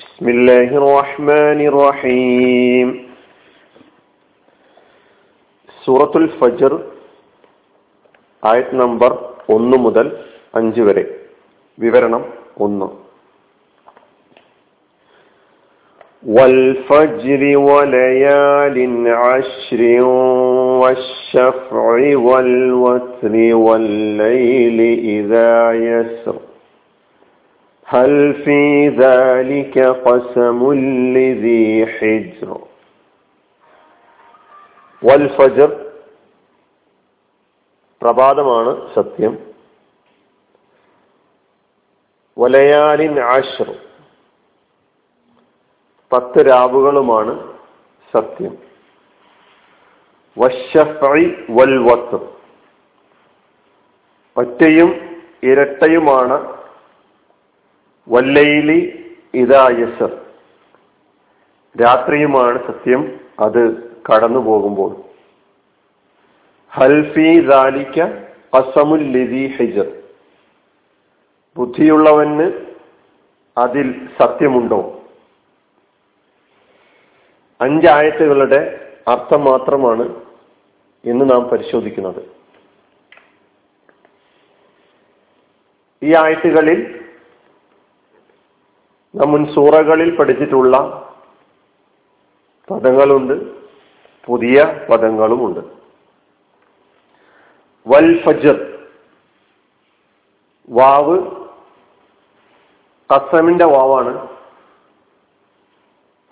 بسم الله الرحمن الرحيم സൂറത്തുൽ ഫജർ ആയത് നമ്പർ ഒന്ന് മുതൽ അഞ്ച് വരെ വിവരണം ഒന്ന് والفجر وليال عشر والشفع والوتر والليل إذا يسر هل في ذلك قسم لذي حجر والفجر പ്രഭാതമാണ് സത്യം വലയാലിൻ ആശ്ര പത്ത് രാവുകളുമാണ് സത്യം വശഫി വൽ വത്ത് ഒറ്റയും ഇരട്ടയുമാണ് വല്ലയിലി ഇതായസർ രാത്രിയുമാണ് സത്യം അത് കടന്നു പോകുമ്പോൾ. ഹൽഫി ദാലിക്ക അസമുൽ ലിദി ഹിജർ. ബുദ്ധിയുള്ളവന് അതിൽ സത്യമുണ്ടോ? അഞ്ചായത്തുകളുടെ അർത്ഥം മാത്രമാണ് ഇന്ന് നാം പരിശോധിക്കുന്നത്. ഈ ആയത്തുകളിൽ നാം മുൻ സൂറകളിൽ പഠിച്ചിട്ടുള്ള പദങ്ങളുണ്ട്. പുതിയ പദങ്ങളുമുണ്ട്. വൽ ഫജർ. വാവ് കസമിന്റെ വാവാണ്.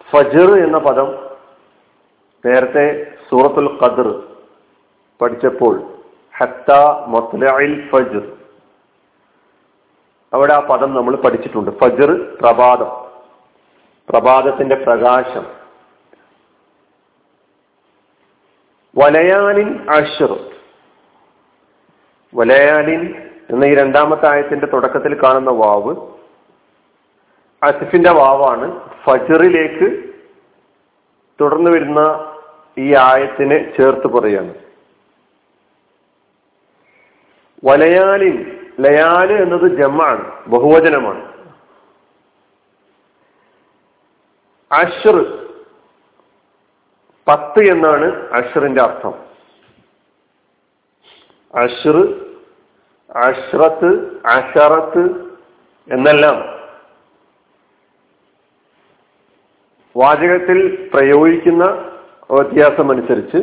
ഫജർ എന്ന പദം നേരത്തെ സൂറത്തുൽ ഖദർ പഠിച്ചപ്പോൾ ഹത്ത മത്ലഇൽ ഫജർ. അവിടെ ആ പദം നമ്മൾ പഠിച്ചിട്ടുണ്ട്. ഫജർ പ്രഭാതം. പ്രഭാതത്തിന്റെ പ്രകാശം. വലയാലിൻ അഷർ വലയാലിൻ എന്ന ഈ രണ്ടാമത്തെ ആയത്തിന്റെ തുടക്കത്തിൽ കാണുന്ന വാവ് അസിഫിന്റെ വാവാണ്. ഫജറിലേക്ക് തുടർന്ന് വരുന്ന ഈ ആയത്തിനെ ചേർത്ത് പറയാണ് വലയാലിൻ ലയാൽ എന്നത് ജമാണ് ബഹുവചനമാണ്. അഷർ പത്ത് എന്നാണ് അഷറിന്റെ അർത്ഥം. അഷർ അഷ്റത്ത് അഷറത്ത് എന്നെല്ലാം വാചകത്തിൽ പ്രയോഗിക്കുന്ന വ്യത്യാസം അനുസരിച്ച്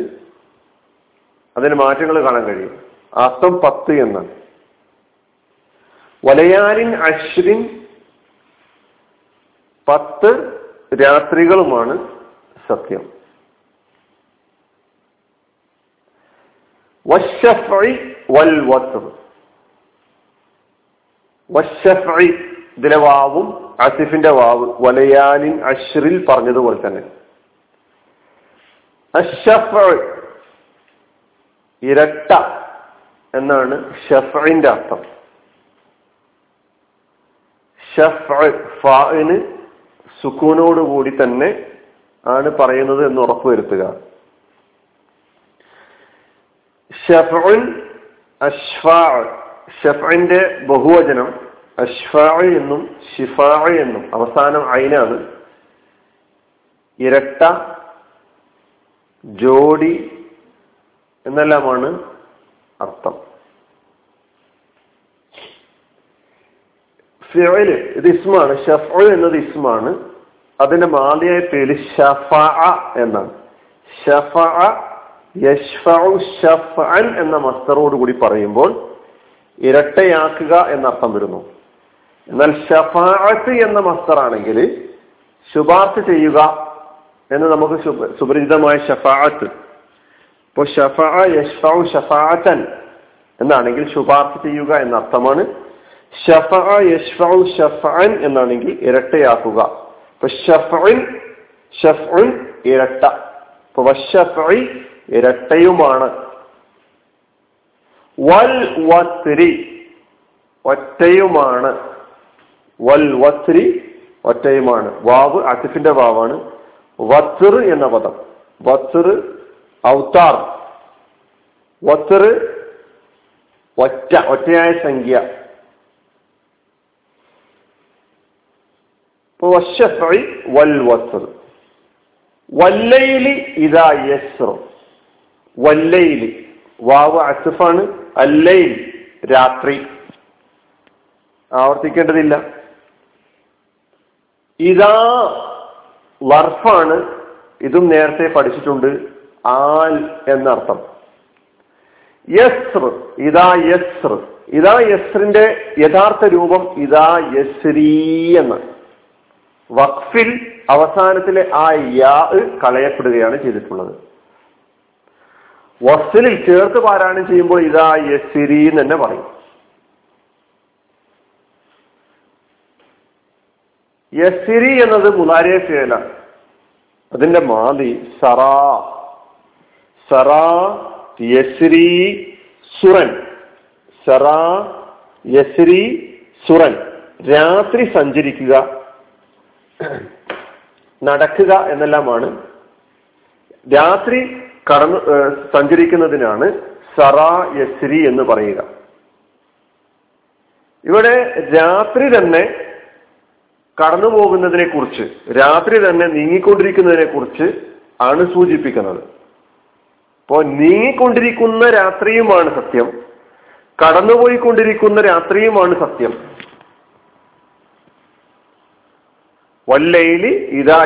അതിന് മാറ്റങ്ങൾ കാണാൻ കഴിയും. അർത്ഥം പത്ത് എന്നാണ്. വലയാലിൻ അശ്വിൻ പത്ത് രാത്രികളുമാണ് സത്യം. വൽ വശഫി ഇതിലെ വാവും അസിഫിന്റെ വാവ് വലയാലിൻ അഷ്റിൽ പറഞ്ഞതുപോലെ തന്നെ. അഷഫ് ഇരട്ട എന്നാണ് ഷഫിന്റെ അർത്ഥം. ഷഫിന് സുക്കൂനോട് കൂടി തന്നെ ആണ് പറയുന്നത് എന്ന് ഉറപ്പുവരുത്തുക അഷ്ഫാ ഷഫിന്റെ ബഹുവചനം അഷ്ഫാ എന്നും ഷിഫാ എന്നും അവസാനം അയിനാണ് ഇരട്ട ജോഡി എന്നെല്ലാമാണ് അർത്ഥം. ഫിഅൽ ഇത് ഇസ്മാണ് ഷഫ എന്നത് ഇസ്മാണ് അതിന്റെ മാതിയായ പേര് ഷഫ എന്നാണ്. എന്ന മസ്തറോട് കൂടി പറയുമ്പോൾ ഇരട്ടയാക്കുക എന്നർത്ഥം വരുന്നു. എന്നാൽ ഷഫാഅത്ത് എന്ന മസ്തറാണെങ്കിൽ ശുപാർശ ചെയ്യുക എന്ന് നമുക്ക് സുപരിചിതമായ ഷഫാഅത്ത് ഇപ്പൊ ഷഫ യഷ്ഫൻ എന്നാണെങ്കിൽ ശുപാർശ ചെയ്യുക എന്ന അർത്ഥമാണ് എന്നാണെങ്കിൽ ഇരട്ടയാക്കുക. ഇരട്ട. ഇരട്ടയുമാണ്. വൽ വത്രി ഒറ്റയുമാണ്. വൽ വത്രി ഒറ്റയുമാണ്. വാവ് അസിഫിന്റെ വാവാണ്. വത്ർ എന്ന പദം. വത്ർ ഔത്താർ വത്ർ ഒറ്റ ഒറ്റയായ സംഖ്യ വൽ വസ്ർ വല്ലയിലി ഇതാ അല്ലയിൽ രാത്രി. ആവർത്തിക്കേണ്ടതില്ല. ഇതാ വർഫാണ്. ഇതും നേരത്തെ പഠിച്ചിട്ടുണ്ട്. ആൽ എന്നർത്ഥം. യസ്ർ ഇതാ യസ്ർ ഇതാ യസ്രിന്റെ യഥാർത്ഥ രൂപം ഇതാ യസ്രീ എന്ന്. വഖഫിൽ അവസാനത്തിലെ ആ യാ കളയപ്പെടുകയാണ് ചെയ്തിട്ടുള്ളത്. വസ്ലിൽ ചേർത്ത് പാരായണം ചെയ്യുമ്പോൾ ഇതാ യസിരി എന്ന് തന്നെ പറയും. യസിരി എന്നത് മുലാരിയ ഫേലാണ് അതിന്റെ മാതി സറാ. സറാ യസ്രി സുറൻ. സറാ യസ്രി സുറൻ. രാത്രി സഞ്ചരിക്കുക. നടക്കുക എന്നെല്ലാമാണ്. രാത്രി കടന്നു സഞ്ചരിക്കുന്നതിനാണ് സറാ യസ്രി എന്ന് പറയുക. ഇവിടെ രാത്രി തന്നെ കടന്നു പോകുന്നതിനെ കുറിച്ച് രാത്രി തന്നെ നീങ്ങിക്കൊണ്ടിരിക്കുന്നതിനെ കുറിച്ച് ആണ് സൂചിപ്പിക്കുന്നത്. അപ്പോ നീങ്ങിക്കൊണ്ടിരിക്കുന്ന രാത്രിയുമാണ് സത്യം. കടന്നുപോയിക്കൊണ്ടിരിക്കുന്ന രാത്രിയുമാണ് സത്യം. വല്ലയിലി ഇതാ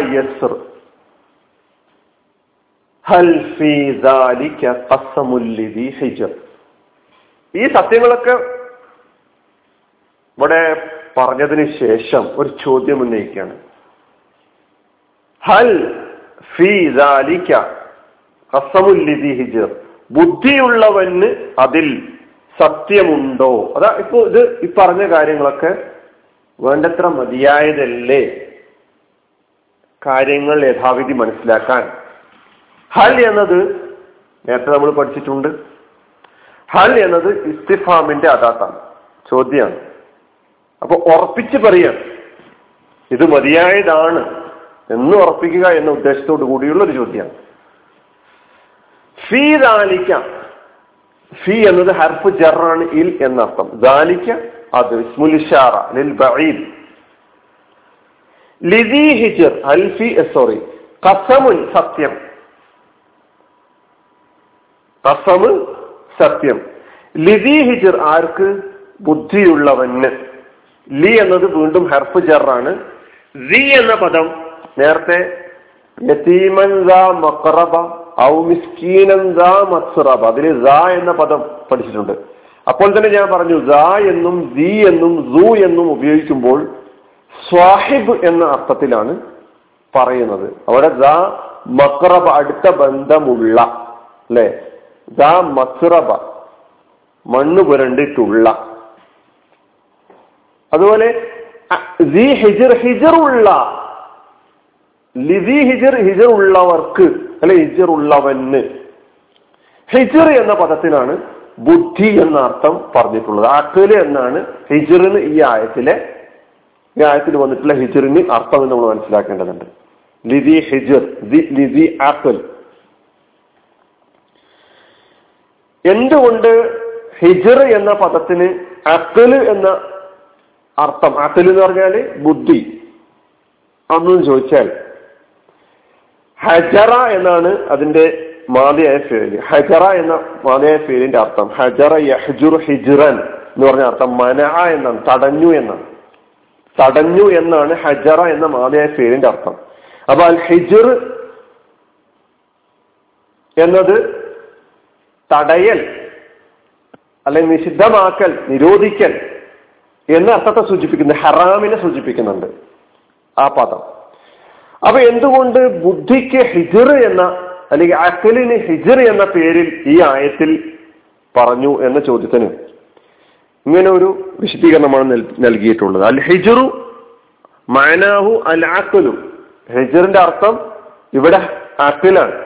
ഹിജർ. ഈ സത്യങ്ങളൊക്കെ ഇവിടെ പറഞ്ഞതിന് ശേഷം ഒരു ചോദ്യം ഉന്നയിക്കുകയാണ്. ഹൽ ഹിജർ. ബുദ്ധിയുള്ളവന് അതിൽ സത്യമുണ്ടോ? അതാ ഇപ്പൊ ഇത് ഈ പറഞ്ഞ കാര്യങ്ങളൊക്കെ വേണ്ടത്ര മതിയായതല്ലേ? കാര്യങ്ങൾ യഥാവിധി മനസ്സിലാക്കാൻ. ഹൽ എന്നത് നേരത്തെ നമ്മൾ പഠിച്ചിട്ടുണ്ട്. ഹൽ എന്നത് ഇസ്തിഫാമിന്റെ അതാത്താണ് ചോദ്യമാണ് അപ്പൊ ഉറപ്പിച്ച് പറയാം ഇത് മതിയായതാണ് എന്ന് ഉറപ്പിക്കുക എന്ന ഉദ്ദേശത്തോടു കൂടിയുള്ള ഒരു ചോദ്യമാണ് ഫീ ദാലിക്ക ഫീ എന്നത് ഹർഫ് ജറാണ് ഇൽ എന്നർത്ഥം. ദാലിക്ക അത് ഇസ്മുലിഷാറ ലിൽ ബഈദ്. ലിദി ഹിജർ അൽഫി സോറി കസമുൻ സത്യം. കസമ് സത്യം. ലിദി ഹിജർ ആർക്ക്? ബുദ്ധിയുള്ളവന്. ലി എന്നത് വീണ്ടും ഹർഫ് ജറാണ്. സി എന്ന പദം നേരത്തെ ഔ അതിൽ എന്ന പദം പഠിച്ചിട്ടുണ്ട്. അപ്പോൾ തന്നെ ഞാൻ പറഞ്ഞു എന്നും എന്നും എന്നും ഉപയോഗിക്കുമ്പോൾ സ്വാഹിബ് എന്ന അർത്ഥത്തിലാണ് പറയുന്നത്. അവിടെ ദ മക്റബ അടുത്ത ബന്ധമുള്ള അല്ലെ? ദ മസ്റബ മണ്ണ് പുരണ്ടിട്ടുള്ള. അതുപോലെ ഹിജർ ഹിജർ ഉള്ള ഹിജർ ഹിജർ ഉള്ളവർക്ക് അല്ലെ ഹിജർ ഉള്ളവന് ഹിജർ എന്ന പദത്തിനാണ് ബുദ്ധി എന്ന അർത്ഥം പറഞ്ഞിട്ടുള്ളത്. അക്കൽ എന്നാണ് ഹിജറിന് ഈ ആയത്തിലെ ഈ ആയത്തിൽ വന്നിട്ടുള്ള ഹിജറിന് അർത്ഥം നമ്മൾ മനസ്സിലാക്കേണ്ടതുണ്ട്. ലിതി ഹിജർ ലിതി ആപ്പിൾ എന്തുകൊണ്ട് ഹിജർ എന്ന പദത്തിന് അക്കൽ എന്ന അർത്ഥം? അക്കൽ എന്ന് പറഞ്ഞാൽ ബുദ്ധി. അന്നും ചോദിച്ചാൽ ഹജറ എന്നാണ് അതിന്റെ മാതയായ ഫേൽ. ഹജറ എന്ന മാതയായ ഫേലിന്റെ അർത്ഥം ഹജറ യഹജുർ ഹിജുറൻ എന്ന് പറഞ്ഞ അർത്ഥം മനഅ എന്നാണ് തടഞ്ഞു എന്നാണ്. തടഞ്ഞു എന്നാണ് ഹജറ എന്ന മാതയായ പേരിന്റെ അർത്ഥം. അപ്പൊ അൽ ഹിജർ എന്നത് തടയൽ അല്ലെങ്കിൽ നിഷിദ്ധമാക്കൽ നിരോധിക്കൽ എന്ന അർത്ഥത്തെ സൂചിപ്പിക്കുന്നു ഹറാമിനെ സൂചിപ്പിക്കുന്നുണ്ട് ആ പദം. അപ്പൊ എന്തുകൊണ്ട് ബുദ്ധിക്ക് ഹിജർ എന്ന അല്ലെങ്കിൽ അക്കലിന് ഹിജർ എന്ന പേരിൽ ഈ ആയത്തിൽ പറഞ്ഞു എന്ന ചോദ്യത്തിന് ഇങ്ങനെ ഒരു വിശദീകരണമാണ് നൽകിയിട്ടുള്ളത്. അൽ ഹിജറു മാനാഹു അൽ അക്കലു ഹിജറിന്റെ അർത്ഥം ഇവിടെ അക്കലാണ്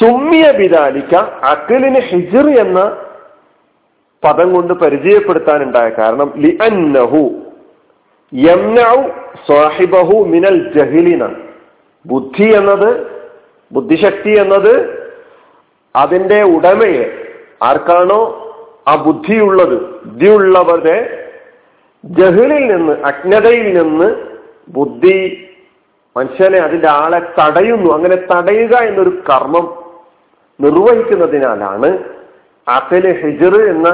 സുമ്മിയ ബിദാലിക്ക അക്കലിന് ഹിജർ എന്ന പദം കൊണ്ട് പരിചയപ്പെടുത്താൻ ഉണ്ടായ കാരണം ലി അന്നഹു സാഹിബഹു മിനൽ ജഹിലിന. ബുദ്ധി എന്നത് ബുദ്ധിശക്തി എന്നത് അതിന്റെ ഉടമയെ ആർക്കാണോ ആ ബുദ്ധിയുള്ളത് ബുദ്ധിയുള്ളവരെ ജഹിളിൽ നിന്ന് അജ്ഞതയിൽ നിന്ന് ബുദ്ധി മനുഷ്യനെ അതിന്റെ ആളെ തടയുന്നു. അങ്ങനെ തടയുക എന്നൊരു കർമ്മം നിർവഹിക്കുന്നതിനാലാണ് അഖൽ ഹിജർ എന്ന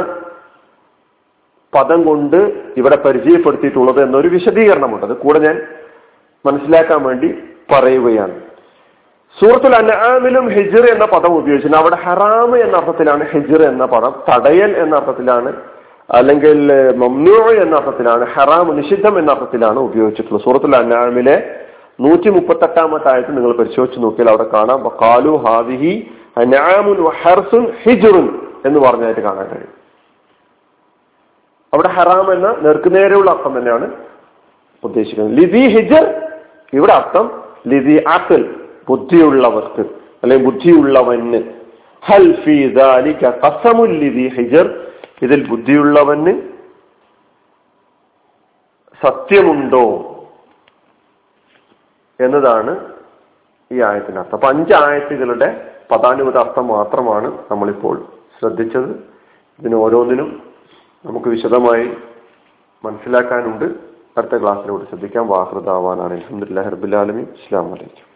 പദം കൊണ്ട് ഇവിടെ പരിചയപ്പെടുത്തിയിട്ടുള്ളത് എന്നൊരു വിശദീകരണമുണ്ട്. അത് കൂടെ ഞാൻ മനസ്സിലാക്കാൻ വേണ്ടി പറയുകയാണ്. സൂറത്തുൽ അനാമിലും ഹിജർ എന്ന പദം ഉപയോഗിച്ചിട്ടുണ്ട്. അവിടെ ഹറാം എന്ന അർത്ഥത്തിലാണ് ഹിജർ എന്ന പദം തടയൽ എന്ന അർത്ഥത്തിലാണ് അല്ലെങ്കിൽ മമ്നൂ എന്ന അർത്ഥത്തിലാണ് ഹറാം നിഷിദ്ധം എന്ന അർത്ഥത്തിലാണ് ഉപയോഗിച്ചിട്ടുള്ളത്. സൂറത്തുൽ അനാമിലെ നൂറ്റി മുപ്പത്തെട്ടാമത്തെ ആയത്ത് നിങ്ങൾ പരിശോധിച്ച് നോക്കിയാൽ അവിടെ കാണാം കാലു ഹാദിഹി അനാമുൻ ഹർസുൻ ഹിജുറുൻ എന്ന് പറഞ്ഞായിട്ട് കാണാൻ കഴിയും. അവിടെ ഹറാം എന്ന നേർക്കുനേരെയുള്ള അർത്ഥം തന്നെയാണ് ഉദ്ദേശിക്കുന്നത്. ലിതി ഹിജർ ഇവിടെ അർത്ഥം ലിദി ആക്കൽ ബുദ്ധിയുള്ളവർക്ക് അല്ലെങ്കിൽ ബുദ്ധിയുള്ളവന്. ഹൽ ഫീ ദാലിക ഹിജർ. ഇതിൽ ബുദ്ധിയുള്ളവന് സത്യമുണ്ടോ എന്നതാണ് ഈ ആയത്തിന്റെ അർത്ഥം അപ്പൊ അഞ്ച് ആയത്തുകളുടെ പദാനുപത അർത്ഥം മാത്രമാണ് നമ്മളിപ്പോൾ ശ്രദ്ധിച്ചത്. ഇതിന് ഓരോന്നിനും നമുക്ക് വിശദമായി മനസ്സിലാക്കാനുണ്ട്. അടുത്ത ക്ലാസ്സിലൂടെ ശ്രദ്ധിക്കാം. വാഹൃതാവാനാണ് അലഹമുല്ലാ ഹർബുലാലമി ഇസ്ലാം വലൈക്കും